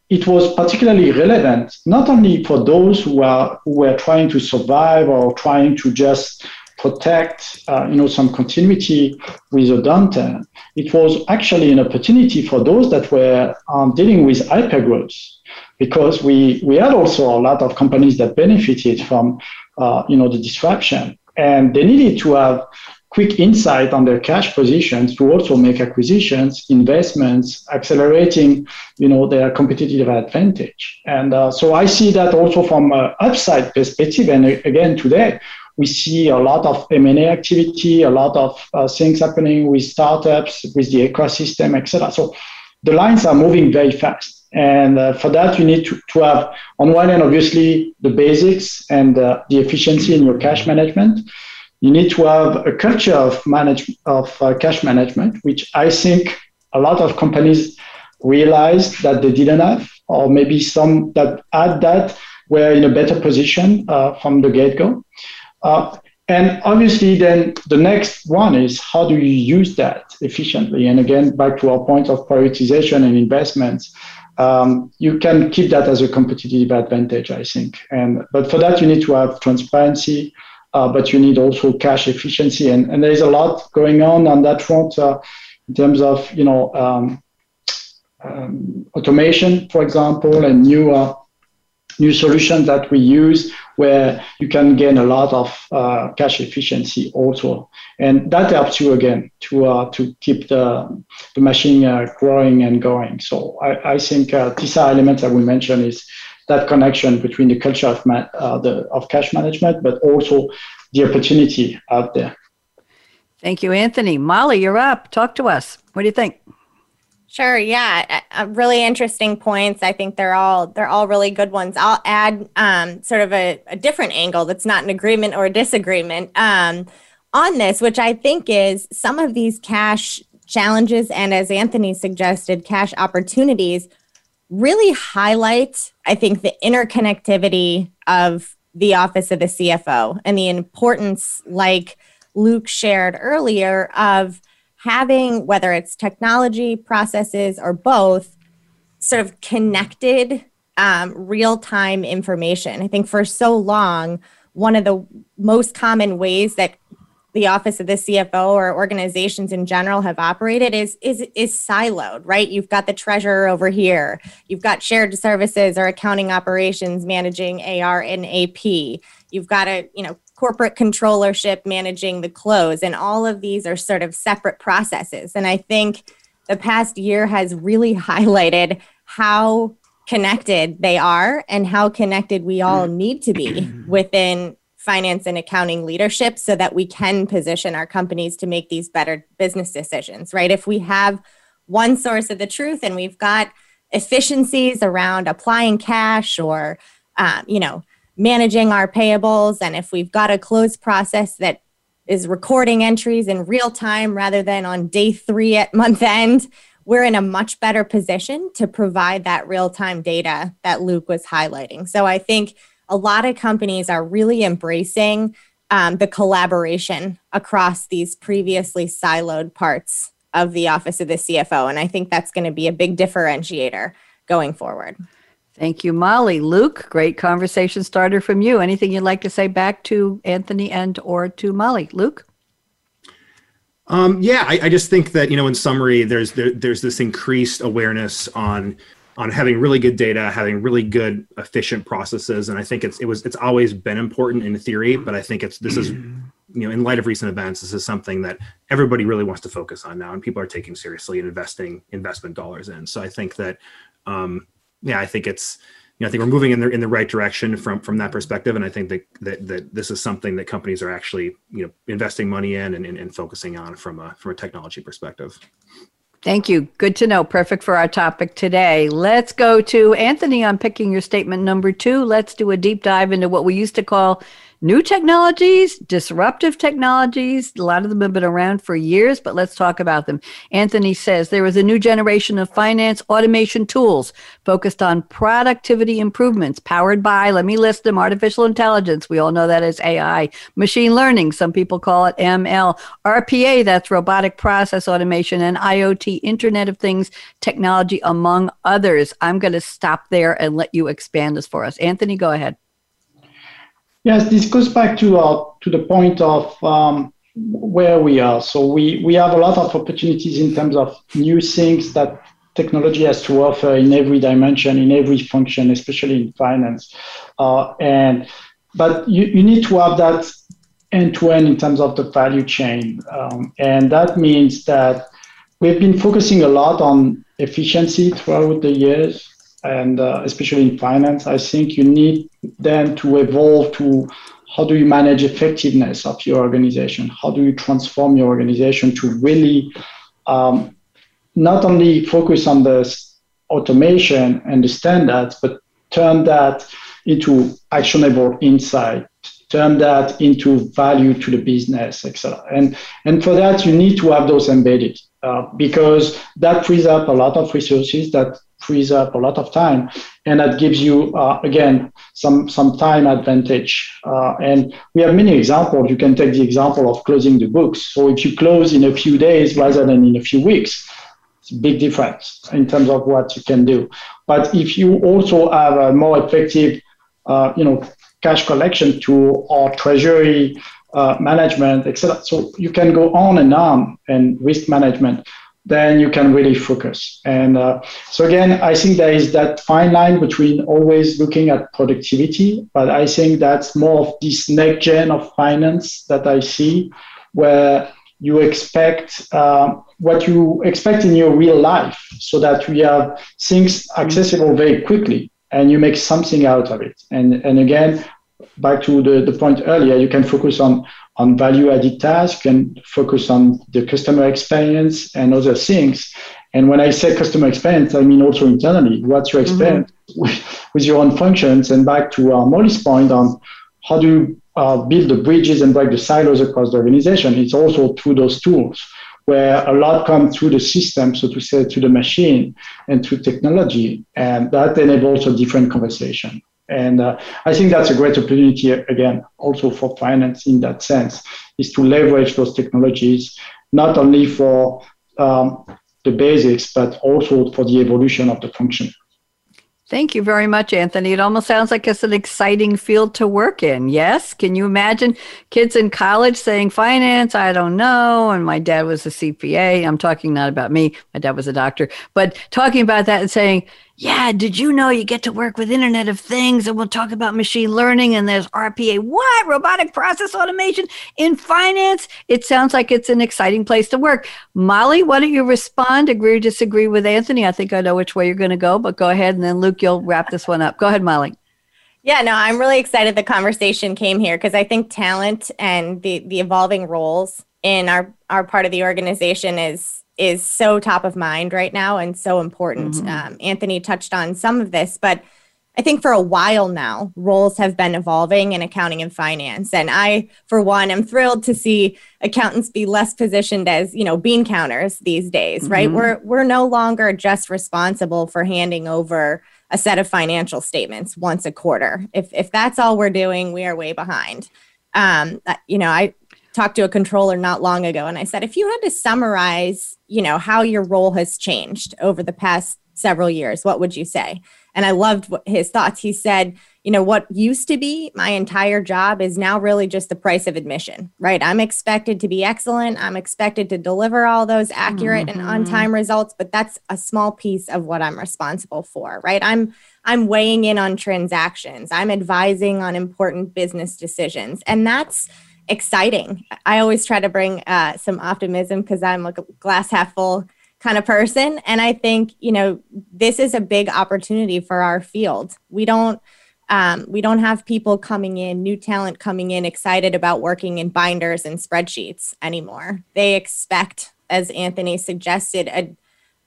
it was particularly relevant not only for those who who were trying to survive or trying to just protect uh, you know some continuity with a downturn it was actually an opportunity for those that were um, dealing with hypergrowth. Because we we had also a lot of companies that benefited from uh, you know the disruption. And they needed to have quick insight on their cash positions to also make acquisitions, investments, accelerating, you know, their competitive advantage. And uh, so I see that also from an upside perspective. And again, today we see a lot of M&A activity, a lot of uh, things happening with startups, with the ecosystem, etc. So the lines are moving very fast. And uh, for that, you need to, to have, on one end, obviously, the basics and uh, the efficiency in your cash management you need to have a culture of manage of uh, cash management, which I think a lot of companies realized that they didn't have, or maybe some that had that were in a better position uh, from the get go. Uh, and obviously, then the next one is how do you use that efficiently? And again, back to our point of prioritization and investments. Um, you can keep that as a competitive advantage, I think. And but for that, you need to have transparency, but you need also cash efficiency. And, and there's a lot going on on that front uh, in terms of, you know, um, um, automation, for example, and new uh, new solutions that we use where you can gain a lot of uh, cash efficiency also. And that helps you again to uh, to keep the, the machine uh, growing and going. So I, I think uh, these elements that we mentioned is that connection between the culture of, ma- uh, the, of cash management, but also the opportunity out there. Thank you, Anthony. Molly, you're up. Talk to us. What do you think? Sure. Yeah, uh, really interesting points. I think they're all they're all really good ones. I'll add um, sort of a, a, different angle that's not an agreement or a disagreement um, on this, which I think is some of these cash challenges and, as Anthony suggested, cash opportunities really highlight, I think, the interconnectivity of the office of the CFO and the importance, like Luke shared earlier, of having, whether it's technology, processes, or both, sort of connected um, real time information. I think for so long, one of the most common ways that the office of the CFO or organizations in general have operated is is is siloed, right? You've got the treasurer over here, you've got shared services or accounting operations managing AR and AP. You've got a you know corporate controllership managing the close. And all of these are sort of separate processes. And I think the past year has really highlighted how connected they are and how connected we all mm. need to be within finance and accounting leadership so that we can position our companies to make these better business decisions, right? If we have one source of the truth and we've got efficiencies around applying cash or, um, you know, managing our payables, and if we've got a close process that is recording entries in real time rather than on day three at month end, we're in a much better position to provide that real time data that Luke was highlighting. So I think a lot of companies are really embracing um, the collaboration across these previously siloed parts of the office of the CFO. And I think that's going to be a big differentiator going forward. Thank you, Molly. Luke, great conversation starter from you. Anything you'd like to say back to Anthony and or to Molly? Luke? Um, yeah, I, I, just think that you know, in summary, there's there, there's this increased awareness on on having really good data, having really good efficient processes, and I think it's it was it's always been important in theory, but I think it's this is you know in light of recent events, this is something that everybody really wants to focus on now, and people are taking seriously and investing investment dollars in. So I think that um, yeah, I think it's you know, I think we're moving in the in the right direction from from that perspective, and I think that that, that this is something that companies are actually you know investing money in and, and, and focusing on from a from a technology perspective. Thank you. Good to know. Perfect for our topic today. Let's go to Anthony on picking your statement number two. Let's do a deep dive into what we used to call new technologies, disruptive technologies. A lot of them have been around for years, but let's talk about them. Anthony says there is a new generation of finance automation tools focused on productivity improvements powered by, let me list them, artificial intelligence. We all know that as AI, machine learning. Some people call it ML, RPA, that's robotic process automation, and IoT, Internet of Things technology, among others. I'm going to stop there and let you expand this for us. Anthony, go ahead. Yes, this goes back to uh, to the point of um, where we are. So we we have a lot of opportunities in terms of new things that technology has to offer in every dimension, in every function, especially in finance. Uh, and but you, you need to have that end to end in terms of the value chain, um, and that means that we've been focusing a lot on efficiency throughout the years and uh, especially in finance, I think you need then to evolve to how do you manage effectiveness of your organization? How do you transform your organization to really um, not only focus on the automation and the standards, but turn that into actionable insight, turn that into value to the business, etc. And and for that, you need to have those embedded uh, because that frees up a lot of resources that frees up a lot of time and that gives you uh, again some some time advantage. Uh, and we have many examples. You can take the example of closing the books. So if you close in a few days rather than in a few weeks it's a big difference in terms of what you can do. But if you also have a more effective uh, you know cash collection tool or treasury uh, management etc so you can go on and on and risk management then you can really focus. And uh, so again, I think there is that fine line between always looking at productivity, but I think that's more of this next gen of finance that I see, where you expect uh, what you expect in your real life, so that we have things accessible very quickly, and you make something out of it. And and again, back to the, the point earlier, you can focus on on value added tasks and focus on the customer experience and other things. And when I say customer experience, I mean also internally, what's your experience mm-hmm. with, with, your own functions? And back to uh, Molly's point on how do you uh, build the bridges and break the silos across the organization? It's also through those tools where a lot comes through the system, so to say, to the machine and through technology. And that enables a different conversation. And uh, I think that's a great opportunity, again, also for finance in that sense, is to leverage those technologies, not only for um, the basics, but also for the evolution of the function. Thank you very much, Anthony. It almost sounds like it's an exciting field to work in. Yes? Can you imagine kids in college saying, finance, I don't know. And my dad was a CPA. I'm talking not about me, my dad was a doctor, but talking about that and saying, yeah, did you know you get to work with Internet of Things? And we'll talk about machine learning and there's RPA. What? Robotic process automation in finance? It sounds like it's an exciting place to work. Molly, why don't you respond, agree or disagree with Anthony? I think I know which way you're going to go, but go ahead. And then Luke, you'll wrap this one up. Go ahead, Molly. Yeah, no, I'm really excited the conversation came here because I think talent and the the evolving roles in our our part of the organization is is so top of mind right now and so important. Mm-hmm. Um, Anthony touched on some of this, but I think for a while now, roles have been evolving in accounting and finance. And I, for one, am thrilled to see accountants be less positioned as, you know, bean counters these days, mm-hmm. right? We're we're no longer just responsible for handing over a set of financial statements once a quarter. If if that's all we're doing, we are way behind. Um, you know, I talked to a controller not long ago and I said, if you had to summarize, you know, how your role has changed over the past several years, what would you say? And I loved his thoughts. He said, you know, what used to be my entire job is now really just the price of admission, right? I'm expected to be excellent. I'm expected to deliver all those accurate mm-hmm. and on time results, but that's a small piece of what I'm responsible for, right? I'm I'm weighing in on transactions. I'm advising on important business decisions. And that's exciting. I always try to bring uh, some optimism because I'm like a glass half full kind of person. And I think, you know, this is a big opportunity for our field. We don't, um, we don't have people coming in, new talent coming in, excited about working in binders and spreadsheets anymore. They expect, as Anthony suggested, a,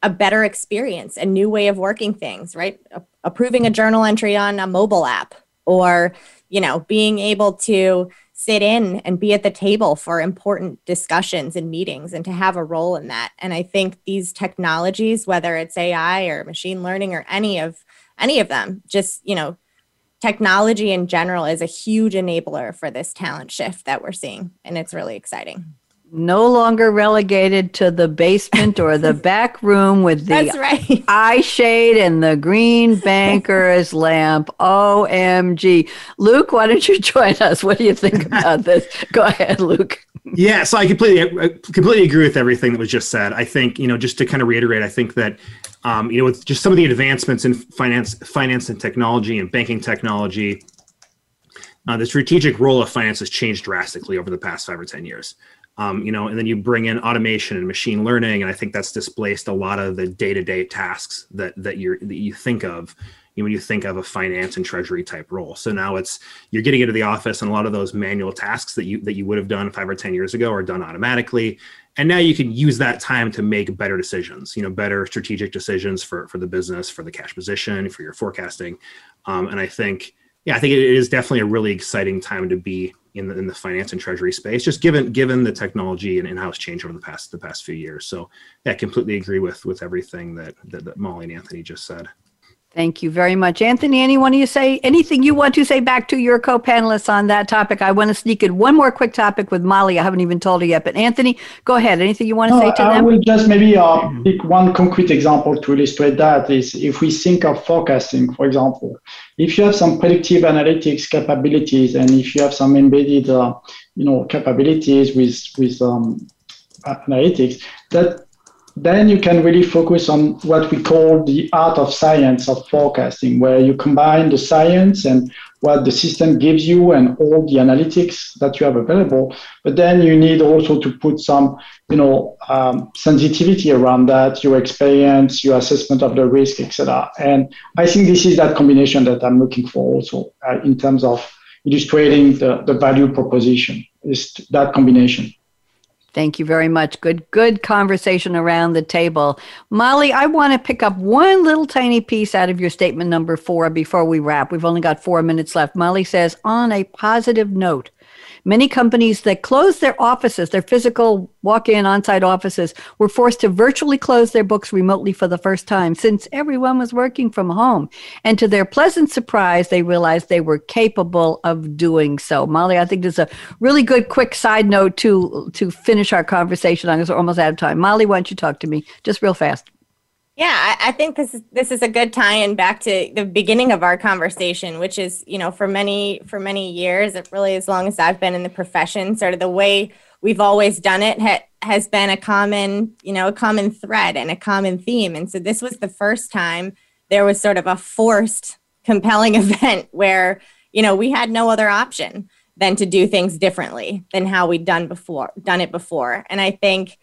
a better experience, a new way of working things, right? A- approving a journal entry on a mobile app or, you know, being able to sit in and be at the table for important discussions and meetings and to have a role in that. And i think these technologies whether it's ai or machine learning or any of any of them just you know technology in general is a huge enabler for this talent shift that we're seeing and it's really exciting no longer relegated to the basement or the back room with the right. eye shade and the green banker's lamp. OMG. Luke, why don't you join us? What do you think about this? Go ahead, Luke. Yeah, so I completely I completely agree with everything that was just said. I think, you know, just to kind of reiterate, I think that um, you know, with just some of the advancements in finance finance and technology and banking technology, uh, the strategic role of finance has changed drastically over the past five or 10 years um, you know, and then you bring in automation and machine learning, and I think that's displaced a lot of the day-to-day tasks that that you that you think of when you think of a finance and treasury type role. So now it's you're getting into the office, and a lot of those manual tasks that you that you would have done five or ten years ago are done automatically, and now you can use that time to make better decisions. You know, better strategic decisions for for the business, for the cash position, for your forecasting, um, and I think yeah, I think it is definitely a really exciting time to be in the in the finance and treasury space, just given given the technology and, in-house change over the past the past few years. So yeah, I completely agree with with everything that, that, that Molly and Anthony just said. Thank you very much. Anthony, anyone you say anything you want to say back to your co-panelists on that topic? I want to sneak in one more quick topic with Molly. I haven't even told her yet, but Anthony, go ahead. Anything you want to no, say to I them? I will just maybe uh, pick one concrete example to illustrate that is if we think of forecasting, for example, if you have some predictive analytics capabilities and if you have some embedded, uh, you know, capabilities with, with um, analytics, that then you can really focus on what we call the art of science of forecasting, where you combine the science and what the system gives you and all the analytics that you have available. But then you need also to put some, you know, um, sensitivity around that, your experience, your assessment of the risk, etc. And I think this is that combination that I'm looking for also uh, in terms of illustrating the, the value proposition. Is that combination. Thank you very much. Good, good conversation around the table. Molly, I want to pick up one little tiny piece out of your statement number four before we wrap. We've only got four minutes left. Molly says, on a positive note, Many companies that closed their offices, their physical walk in on site offices, were forced to virtually close their books remotely for the first time since everyone was working from home. And to their pleasant surprise, they realized they were capable of doing so. Molly, I think there's a really good quick side note to, to finish our conversation on because we're almost out of time. Molly, why don't you talk to me just real fast? Yeah, I, I, think this is this is a good tie-in back to the beginning of our conversation, which is, you know, for many for many years, really as long as I've been in the profession, sort of the way we've always done it ha- has been a common, you know, a common thread and a common theme. And so this was the first time there was sort of a forced, compelling event where, you know, we had no other option than to do things differently than how we'd done before, done it before. And I think,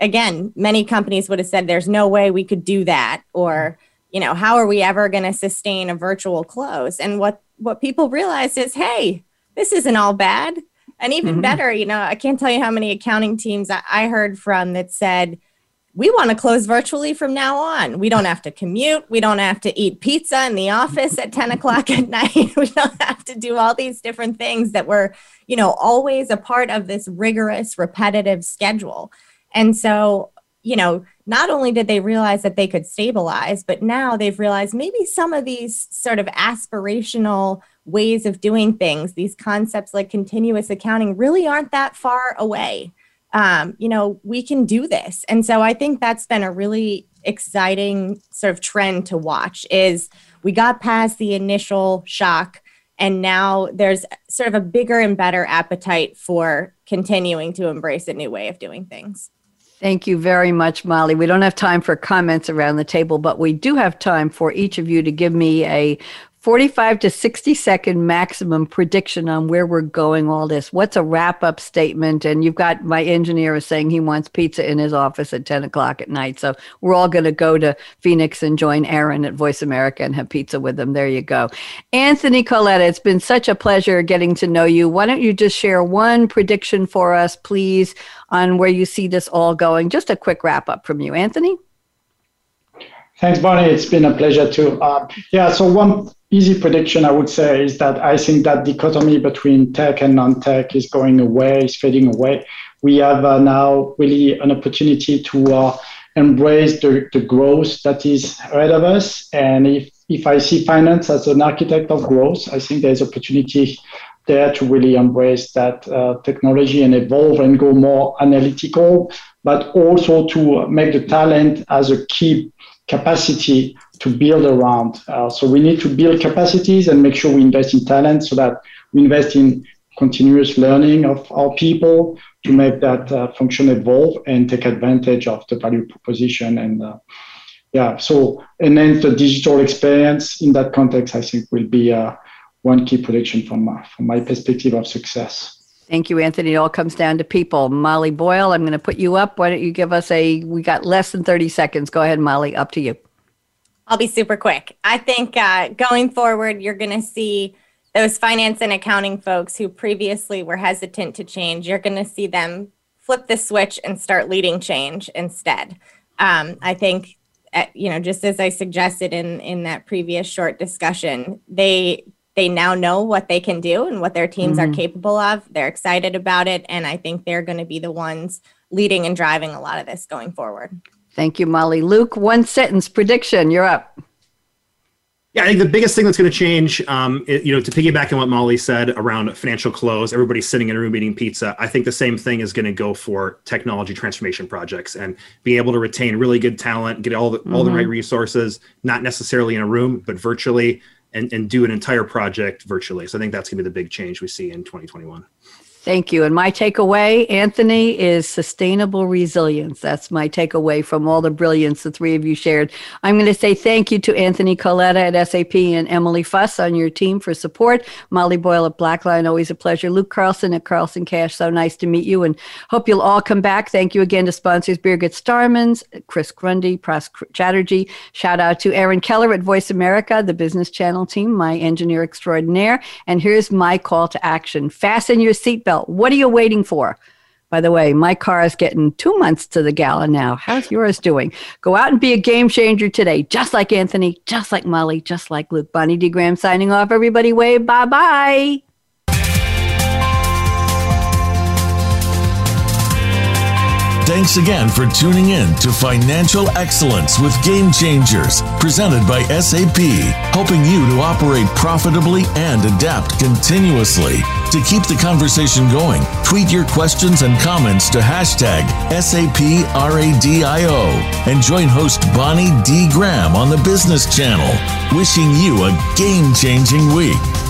again, many companies would have said, there's no way we could do that. Or, you know, how are we ever going to sustain a virtual close? And what, what people realized is, hey, this isn't all bad. And even mm-hmm. better, you know, I can't tell you how many accounting teams I, I heard from that said, we want to close virtually from now on. We don't have to commute. We don't have to eat pizza in the office at 10 o'clock at night. We don't have to do all these different things that were, you know, always a part of this rigorous, repetitive schedule. And so, you know, not only did they realize that they could stabilize, but now they've realized maybe some of these sort of aspirational ways of doing things, these concepts like continuous accounting, really aren't that far away. Um, you know, we can do this. And so I think that's been a really exciting sort of trend to watch is we got past the initial shock and now there's sort of a bigger and better appetite for continuing to embrace a new way of doing things. Thank you very much, Molly. We don't have time for comments around the table, but we do have time for each of you to give me a 45 to 60 second maximum prediction on where we're going all this. What's a wrap up statement? And you've got my engineer is saying he wants pizza in his office at 10 o'clock at night. So we're all going to go to phoenix and join aaron at voice america and have pizza with them there you go. Anthony coletta it's been such a pleasure getting to know you. Why don't you just share one prediction for us please on where you see this all going? Just a quick wrap up from you anthony. Thanks, Bonnie. It's been a pleasure too. Uh, yeah, so one easy prediction I would say is that I think that dichotomy between tech and non-tech is going away, is fading away. We have uh, now really an opportunity to uh, embrace the, the growth that is ahead of us. And if, if I see finance as an architect of growth, I think there's opportunity there to really embrace that uh, technology and evolve and go more analytical, but also to make the talent as a key capacity to build around. Uh, so we need to build capacities and make sure we invest in talent so that we invest in continuous learning of our people to make that uh, function evolve and take advantage of the value proposition and uh, yeah so and then the digital experience in that context i think will be uh, one key prediction from my, from my perspective of success Thank you, Anthony. It all comes down to people. Molly Boyle, I'm going to put you up. Why don't you give us a, we got less than 30 seconds. Go ahead, Molly, up to you. I'll be super quick. I think uh, going forward, you're going to see those finance and accounting folks who previously were hesitant to change, you're going to see them flip the switch and start leading change instead. Um, I think, uh, you know, just as I suggested in in that previous short discussion, they they now know what they can do and what their teams mm-hmm. are capable of. They're excited about it, and I think they're going to be the ones leading and driving a lot of this going forward. Thank you, Molly. Luke, one sentence prediction. You're up. Yeah, I think the biggest thing that's going to change, um, it, you know, to piggyback on what Molly said around financial close, everybody's sitting in a room eating pizza. I think the same thing is going to go for technology transformation projects and being able to retain really good talent, get all the mm-hmm. all the right mm-hmm. resources, not necessarily in a room, but virtually, and and do an entire project virtually. So I think that's going to be the big change we see in 2021. Thank you. And my takeaway, Anthony, is sustainable resilience. That's my takeaway from all the brilliance the three of you shared. I'm going to say thank you to Anthony Coletta at SAP and Emily Fuss on your team for support. Molly Boyle at Blackline, always a pleasure. Luke Carlson at Carlson Cash, so nice to meet you and hope you'll all come back. Thank you again to sponsors Birgit Starmans, Chris Grundy, Pras Chatterjee. Shout out to Aaron Keller at Voice America, the business channel team, my engineer extraordinaire. And here's my call to action. Fasten your seatbelt What are you waiting for? By the way, my car is getting two months to the gallon now. How's yours doing? Go out and be a game changer today, just like Anthony, just like Molly, just like Luke. Bonnie D. Graham signing off. Everybody, wave bye bye. Thanks again for tuning in to Financial Excellence with Game Changers, presented by SAP, helping you to operate profitably and adapt continuously. To keep the conversation going, tweet your questions and comments to hashtag SAPRADIO and join host Bonnie D. Graham on the Business Channel. Wishing you a game changing week.